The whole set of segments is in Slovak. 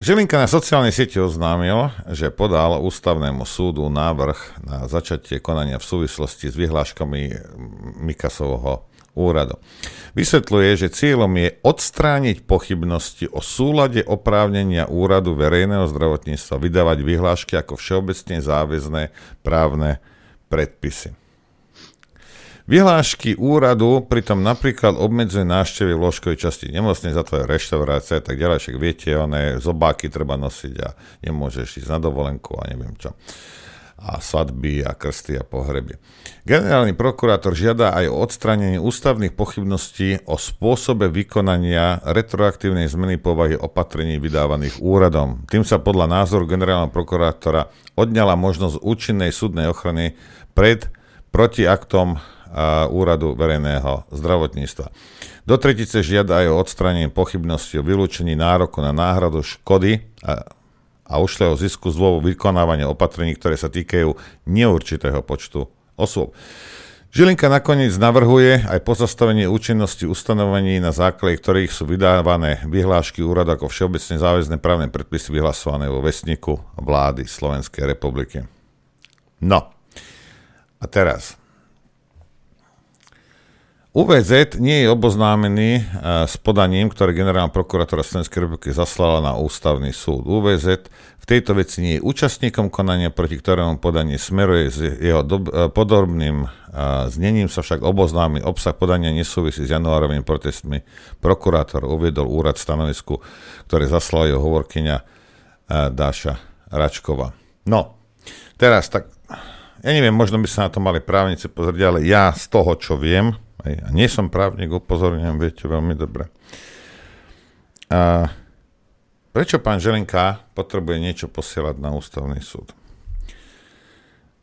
Žilinka na sociálnej siete oznámil, že podal ústavnému súdu návrh na začatie konania v súvislosti s vyhláškami Mikasovho úradu. Vysvetľuje, že cieľom je odstrániť pochybnosti o súlade oprávnenia úradu verejného zdravotníctva vydávať vyhlášky ako všeobecne záväzné právne predpisy. Vyhlášky úradu pritom napríklad obmedzuje návštevy v ložkovej časti nemocnice, za to je reštaurácia a tak ďalej, však viete, oné zobáky treba nosiť a nemôžeš ísť na dovolenku a neviem čo a svadby a krsty a pohreby. Generálny prokurátor žiada aj o odstránenie ústavných pochybností o spôsobe vykonania retroaktívnej zmeny povahy opatrení vydávaných úradom. Tým sa podľa názoru generálneho prokurátora odňala možnosť účinnej súdnej ochrany pred protiaktom úradu verejného zdravotníctva. Do tretice žiada aj o odstranenie pochybnosti o vylúčení nároku na náhradu škody a, a ušlého zisku z dôvodu vykonávania opatrení, ktoré sa týkajú neurčitého počtu osôb. Žilinka nakoniec navrhuje aj pozastavenie účinnosti ustanovení, na základe ktorých sú vydávané vyhlášky úradu ako všeobecne záväzné právne predpisy vyhlasované vo vesniku vlády Slovenskej republiky. No, a teraz, UVZ nie je oboznámený eh, s podaním, ktoré generálna prokurátora Slovenskej republiky zaslala na ústavný súd. UVZ v tejto veci nie je účastníkom konania, proti ktorému podanie smeruje s jeho dob- eh, podobným uh, znením sa však oboznámi. Obsah podania nesúvisí s januárovými protestmi. Prokurátor uviedol úrad stanovisku, ktoré zaslala jeho hovorkyňa Dáša Račková. No, teraz tak, ja neviem, možno by sa na to mali právnici pozrieť, ale ja z toho, čo viem, Hej. A nie som právnik, upozorňujem, viete veľmi dobre. A prečo pán Želinka potrebuje niečo posielať na ústavný súd?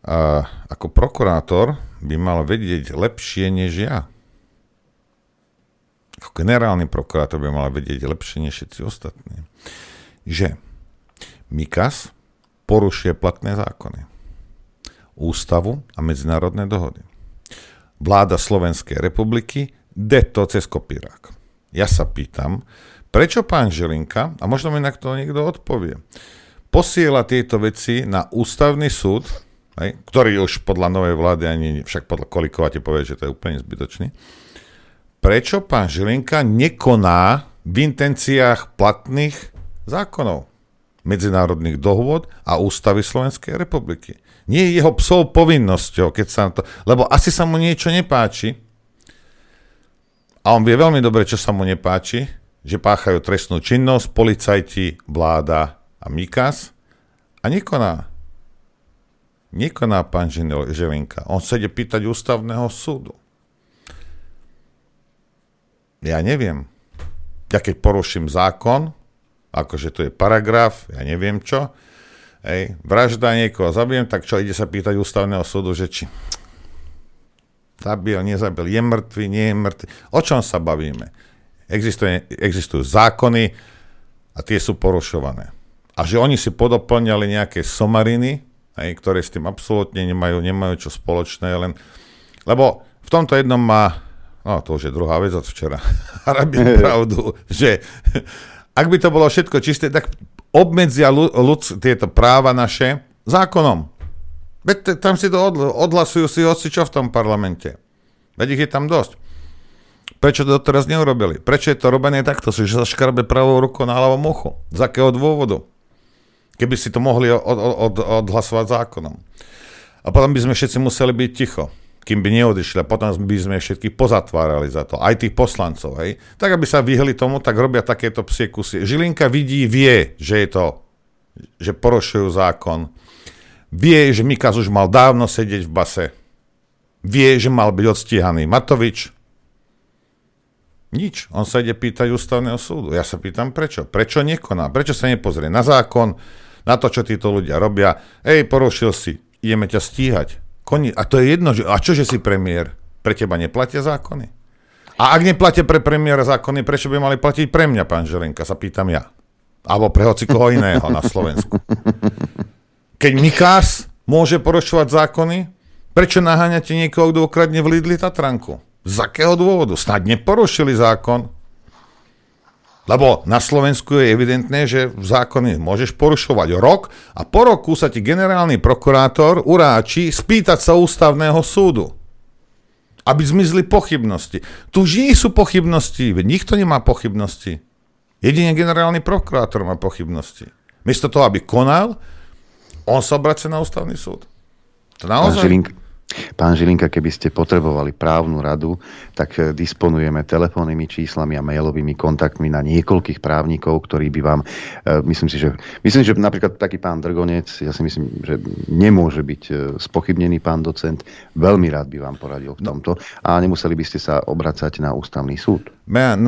A ako prokurátor by mal vedieť lepšie než ja. Ako generálny prokurátor by mal vedieť lepšie než všetci ostatní. Že Mikas porušuje platné zákony, ústavu a medzinárodné dohody vláda Slovenskej republiky de to cez kopírák. Ja sa pýtam, prečo pán Žilinka, a možno mi na to niekto odpovie, posiela tieto veci na ústavný súd, hej, ktorý už podľa novej vlády ani, však podľa Kolikovate povie, že to je úplne zbytočný, prečo pán Žilinka nekoná v intenciách platných zákonov, medzinárodných dohôd a ústavy Slovenskej republiky. Nie je jeho psov povinnosťou, keď sa to... Lebo asi sa mu niečo nepáči. A on vie veľmi dobre, čo sa mu nepáči, že páchajú trestnú činnosť, policajti, vláda a Mikas a nekoná. Nekoná pán Žilinka. On sa ide pýtať ústavného súdu. Ja neviem. Ja keď poruším zákon, akože to je paragraf, ja neviem čo, hej, vražda niekoho zabijem, tak čo ide sa pýtať ústavného súdu, že či zabil, nezabil, je mŕtvy, nie je mŕtvy. O čom sa bavíme? Existuje, existujú zákony a tie sú porušované. A že oni si podoplňali nejaké somariny, hej, ktoré s tým absolútne nemajú, nemajú čo spoločné, len... Lebo v tomto jednom má, no to už je druhá vec od včera, Arabin pravdu, že ak by to bolo všetko čisté, tak obmedzia ľud, tieto práva naše zákonom. Veď tam si to odhlasujú si hoci čo v tom parlamente. Veď ich je tam dosť. Prečo to doteraz neurobili? Prečo je to robené takto, že sa škarbe pravou rukou na ľavom uchu? Z akého dôvodu? Keby si to mohli od, od, od, odhlasovať zákonom. A potom by sme všetci museli byť ticho kým by neodišli a potom by sme všetky pozatvárali za to, aj tých poslancov, hej. Tak, aby sa vyhli tomu, tak robia takéto psie kusy. Žilinka vidí, vie, že je to, že porušujú zákon. Vie, že Mikas už mal dávno sedieť v base. Vie, že mal byť odstíhaný Matovič. Nič. On sa ide pýtať ústavného súdu. Ja sa pýtam, prečo? Prečo nekoná? Prečo sa nepozrie na zákon, na to, čo títo ľudia robia? Ej, porušil si, ideme ťa stíhať Koni, a to je jedno, že, a čože si premiér? Pre teba neplatia zákony? A ak neplatia pre premiéra zákony, prečo by mali platiť pre mňa, pán Želenka, sa pýtam ja. Alebo pre hoci koho iného na Slovensku. Keď Mikás môže porušovať zákony, prečo naháňate niekoho, kto okradne v Lidli Tatranku? Z akého dôvodu? Snad neporušili zákon? Lebo na Slovensku je evidentné, že zákony môžeš porušovať rok a po roku sa ti generálny prokurátor uráči spýtať sa ústavného súdu. Aby zmizli pochybnosti. Tu už nie sú pochybnosti, veď nikto nemá pochybnosti. Jedine generálny prokurátor má pochybnosti. Miesto toho, aby konal, on sa obracia na ústavný súd. To naozaj... Pán Pán Žilinka, keby ste potrebovali právnu radu, tak eh, disponujeme telefónnymi číslami a mailovými kontaktmi na niekoľkých právnikov, ktorí by vám, eh, myslím si, že, myslím, že napríklad taký pán Drgonec, ja si myslím, že nemôže byť eh, spochybnený pán docent, veľmi rád by vám poradil v tomto a nemuseli by ste sa obracať na ústavný súd.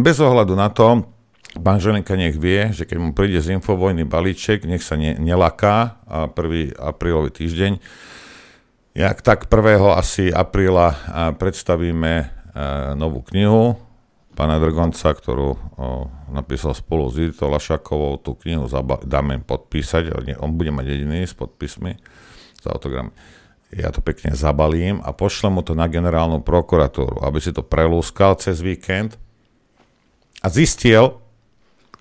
Bez ohľadu na to, Pán Želenka nech vie, že keď mu príde z infovojny balíček, nech sa ne, nelaká a 1. aprílový týždeň, Jak tak 1. asi apríla predstavíme novú knihu pána Drgonca, ktorú napísal spolu s Iditou Lašakovou. Tú knihu dáme podpísať, on bude mať jediný s podpismi, s autogramy. Ja to pekne zabalím a pošlem mu to na generálnu prokuratúru, aby si to prelúskal cez víkend a zistil,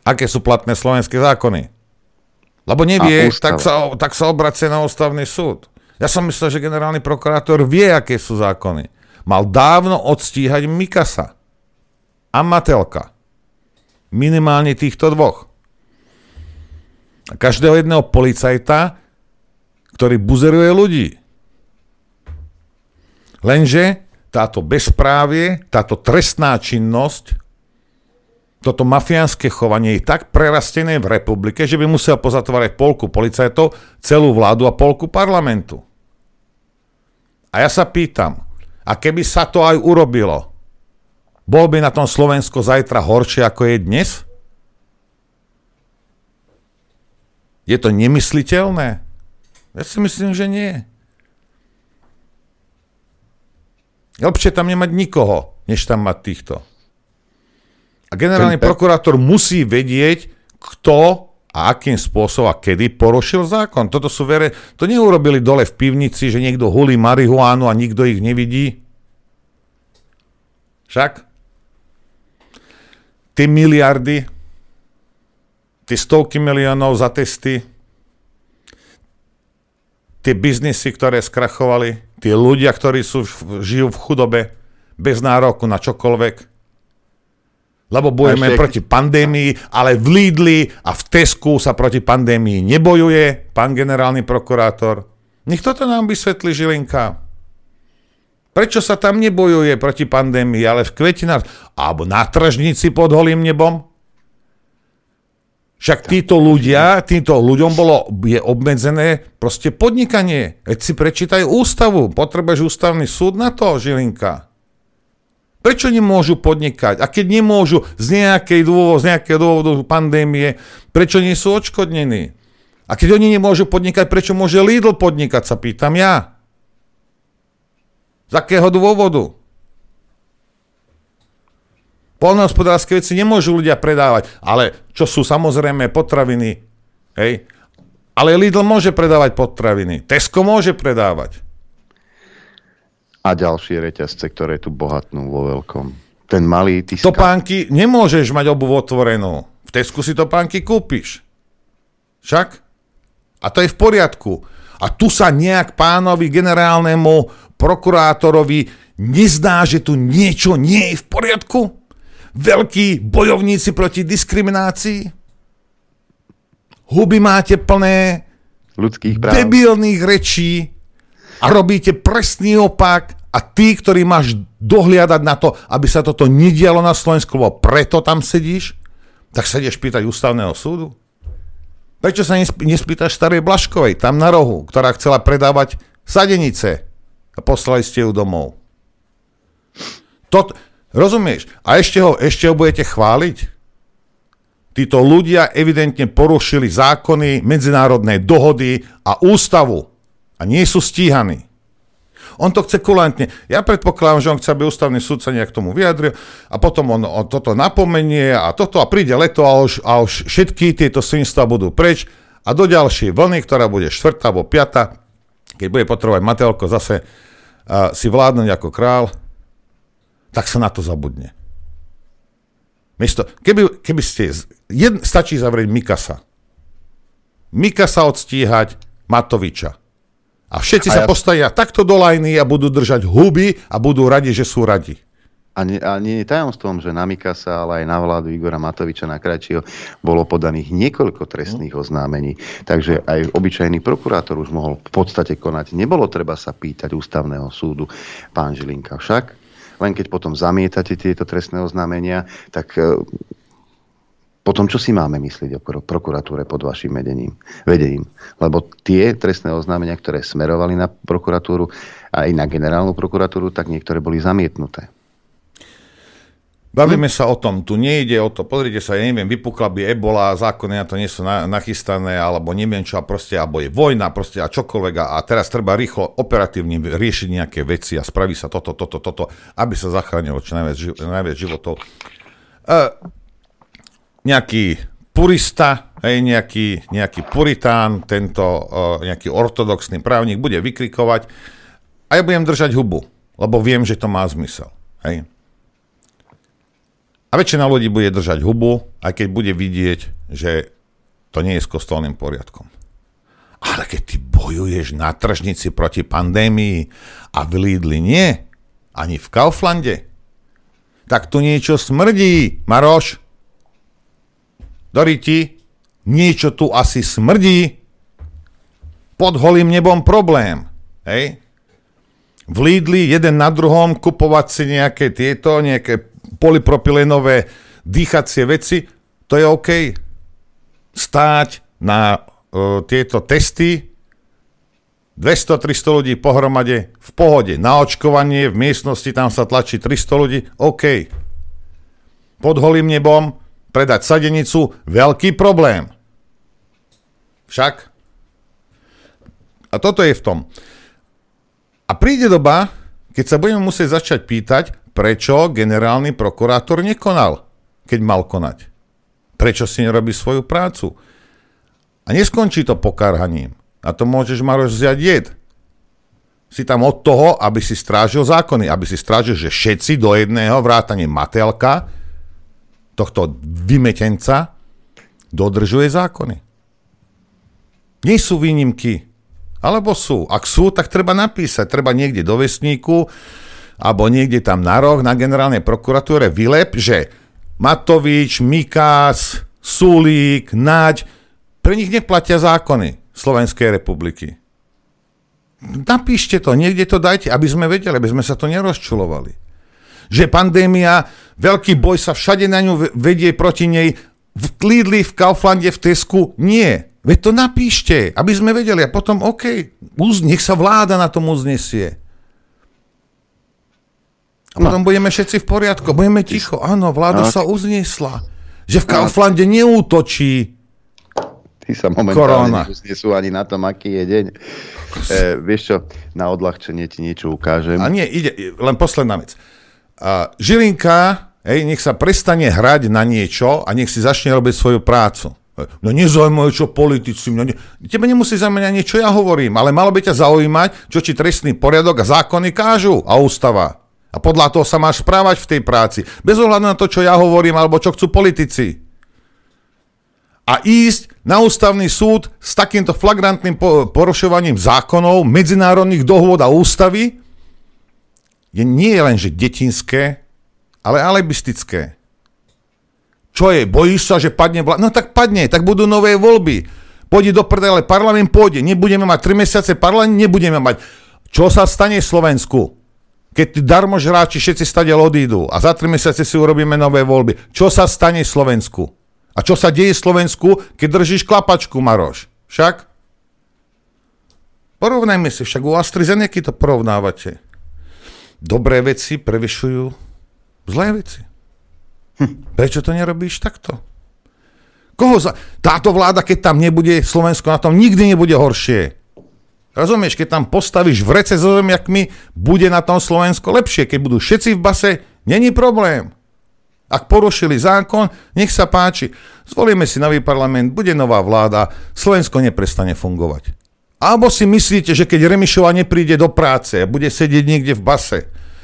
aké sú platné slovenské zákony. Lebo nevie, tak sa, tak sa obracie na ústavný súd. Ja som myslel, že generálny prokurátor vie, aké sú zákony. Mal dávno odstíhať Mikasa a Matelka. Minimálne týchto dvoch. A každého jedného policajta, ktorý buzeruje ľudí. Lenže táto bezprávie, táto trestná činnosť, toto mafiánske chovanie je tak prerastené v republike, že by musel pozatvárať polku policajtov, celú vládu a polku parlamentu. A ja sa pýtam, a keby sa to aj urobilo, bol by na tom Slovensko zajtra horšie, ako je dnes? Je to nemysliteľné? Ja si myslím, že nie. Lepšie tam nemať nikoho, než tam mať týchto. A generálny prokurátor musí vedieť, kto a akým spôsobom a kedy porušil zákon. Toto sú vere, to neurobili dole v pivnici, že niekto hulí marihuánu a nikto ich nevidí. Však? Tie miliardy, tie stovky miliónov za testy, tie biznisy, ktoré skrachovali, tie ľudia, ktorí sú, žijú v chudobe, bez nároku na čokoľvek, lebo bojujeme ešte... proti pandémii, ale v Lidli a v Tesku sa proti pandémii nebojuje, pán generálny prokurátor. Nech toto nám vysvetlí Žilinka. Prečo sa tam nebojuje proti pandémii, ale v kvetinách, alebo na tržnici pod holým nebom? Však títo ľudia, týmto ľuďom bolo, je obmedzené proste podnikanie. Veď si prečítaj ústavu, potrebuješ ústavný súd na to, Žilinka. Prečo nemôžu podnikať? A keď nemôžu z, nejakej dôvod, z nejakého dôvodu pandémie, prečo nie sú odškodnení? A keď oni nemôžu podnikať, prečo môže Lidl podnikať, sa pýtam ja. Z akého dôvodu? Polnohospodárske veci nemôžu ľudia predávať, ale čo sú samozrejme potraviny, hej? Ale Lidl môže predávať potraviny, Tesco môže predávať a ďalšie reťazce, ktoré tu bohatnú vo veľkom. Ten malý ty Topánky nemôžeš mať obuv otvorenú. V Tesku si topánky kúpiš. Však? A to je v poriadku. A tu sa nejak pánovi generálnemu prokurátorovi nezdá, že tu niečo nie je v poriadku? Veľkí bojovníci proti diskriminácii? Huby máte plné ľudských práv. debilných rečí a robíte presný opak a ty, ktorý máš dohliadať na to, aby sa toto nedialo na Slovensku, lebo preto tam sedíš, tak sa ideš pýtať ústavného súdu? Prečo sa nespýtaš starej Blaškovej, tam na rohu, ktorá chcela predávať sadenice a poslali ste ju domov? Tot, rozumieš? A ešte ho, ešte ho budete chváliť? Títo ľudia evidentne porušili zákony, medzinárodné dohody a ústavu a nie sú stíhaní. On to chce kulantne. Ja predpokladám, že on chce, aby ústavný súd sa nejak tomu vyjadril a potom on, on toto napomenie a toto a príde leto a už, a už všetky tieto svinstva budú preč a do ďalšej vlny, ktorá bude štvrtá alebo piata, keď bude potrebovať Matelko zase uh, si vládnuť ako král, tak sa na to zabudne. Miesto, keby, keby ste... Jed, stačí zavrieť Mikasa. Mikasa odstíhať Matoviča. A všetci a sa ja... postavia takto do lajny a budú držať huby a budú radi, že sú radi. A nie, a nie je tajomstvom, že na Mikasa, ale aj na vládu Igora Matoviča na Krajčího bolo podaných niekoľko trestných mhm. oznámení. Takže aj obyčajný prokurátor už mohol v podstate konať. Nebolo treba sa pýtať ústavného súdu pán Žilinka. Však len keď potom zamietate tieto trestné oznámenia, tak e, potom čo si máme myslieť o prokuratúre pod vašim vedením, vedením? Lebo tie trestné oznámenia, ktoré smerovali na prokuratúru a aj na generálnu prokuratúru, tak niektoré boli zamietnuté. Bavíme sa o tom, tu nejde o to, pozrite sa, ja neviem, vypukla by ebola, zákony na to nie sú na, nachystané, alebo neviem čo, a proste, alebo je vojna, proste a čokoľvek, a, teraz treba rýchlo, operatívne riešiť nejaké veci a spraví sa toto, toto, toto, aby sa zachránilo čo najviac, životov. Uh, nejaký purista, hej, nejaký, nejaký puritán, tento uh, nejaký ortodoxný právnik bude vykrikovať a ja budem držať hubu, lebo viem, že to má zmysel. Hej. A väčšina ľudí bude držať hubu, aj keď bude vidieť, že to nie je s kostolným poriadkom. Ale keď ty bojuješ na tržnici proti pandémii a v Lidli nie, ani v Kauflande, tak tu niečo smrdí, Maroš. Doriti, niečo tu asi smrdí. Pod holým nebom problém. Hej? V Lidli jeden na druhom kupovať si nejaké tieto, nejaké polypropylénové dýchacie veci, to je OK. Stáť na uh, tieto testy 200-300 ľudí pohromade v pohode. Na očkovanie v miestnosti tam sa tlačí 300 ľudí, OK. Pod holým nebom predať sadenicu, veľký problém. Však? A toto je v tom. A príde doba, keď sa budeme musieť začať pýtať, prečo generálny prokurátor nekonal, keď mal konať. Prečo si nerobí svoju prácu. A neskončí to pokarhaním. A to môžeš, Maroš, vziať jed. Si tam od toho, aby si strážil zákony, aby si strážil, že všetci do jedného vrátane Matelka, tohto vymetenca, dodržuje zákony. Nie sú výnimky. Alebo sú. Ak sú, tak treba napísať. Treba niekde do vesníku, alebo niekde tam na roh na generálnej prokuratúre vylep, že Matovič, Mikás, Sulík, Naď, pre nich neplatia zákony Slovenskej republiky. Napíšte to, niekde to dajte, aby sme vedeli, aby sme sa to nerozčulovali. Že pandémia, veľký boj sa všade na ňu vedie proti nej, v Lidli, v Kauflande, v Tesku, nie. Veď to napíšte, aby sme vedeli a potom OK, nech sa vláda na tom uznesie. A no. potom budeme všetci v poriadku, budeme ticho. Áno, vláda no. sa uzniesla. Že v no. Kauflande neútočí Ty sa momentálne neznesú ani na tom, aký je deň. E, vieš čo, na odľahčenie ti niečo ukážem. A nie, ide, len posledná vec. A Žilinka, hej, nech sa prestane hrať na niečo a nech si začne robiť svoju prácu. No nezaujímajú, čo politici. Mňa ne... Tebe nemusí zaujímať niečo ja hovorím, ale malo by ťa zaujímať, čo ti trestný poriadok a zákony kážu a ústava. A podľa toho sa máš správať v tej práci. Bez ohľadu na to, čo ja hovorím, alebo čo chcú politici. A ísť na ústavný súd s takýmto flagrantným porušovaním zákonov, medzinárodných dohôd a ústavy je nie len, že detinské, ale alebistické. Čo je? Bojíš sa, že padne vláda? No tak padne, tak budú nové voľby. Pôjde do prdele, parlament pôjde. Nebudeme mať 3 mesiace parlament, nebudeme mať. Čo sa stane v Slovensku? keď tí darmožráči všetci stade odídu a za 3 mesiace si urobíme nové voľby, čo sa stane v Slovensku? A čo sa deje v Slovensku, keď držíš klapačku, Maroš? Však? Porovnajme si, však u AstraZeneca to porovnávate. Dobré veci prevyšujú zlé veci. Hm. Prečo to nerobíš takto? Koho za... Táto vláda, keď tam nebude, Slovensko na tom nikdy nebude horšie. Rozumieš, keď tam postavíš vrece so zemiakmi, bude na tom Slovensko lepšie. Keď budú všetci v base, není problém. Ak porušili zákon, nech sa páči. Zvolíme si nový parlament, bude nová vláda, Slovensko neprestane fungovať. Alebo si myslíte, že keď Remišova nepríde do práce a bude sedieť niekde v base,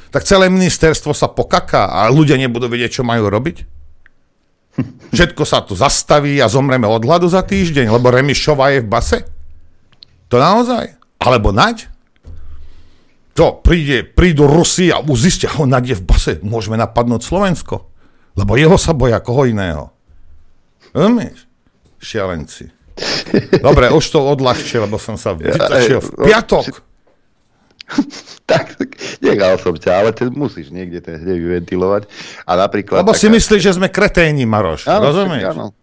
tak celé ministerstvo sa pokaká a ľudia nebudú vedieť, čo majú robiť? Všetko sa tu zastaví a zomreme od hladu za týždeň, lebo Remišová je v base? To naozaj? Alebo Naď? To príde, prídu Rusi a zistia, ho Naď je v base, môžeme napadnúť Slovensko. Lebo jeho sa boja, koho iného. Rozumieš? Šialenci. Dobre, už to odľahčil, lebo som sa vytačil v piatok. tak, tak nechal som ťa, ale ty musíš niekde ten hnev vyventilovať. A napríklad... Lebo taká... si myslíš, že sme kreténi, Maroš. Áno, rozumieš? Áno,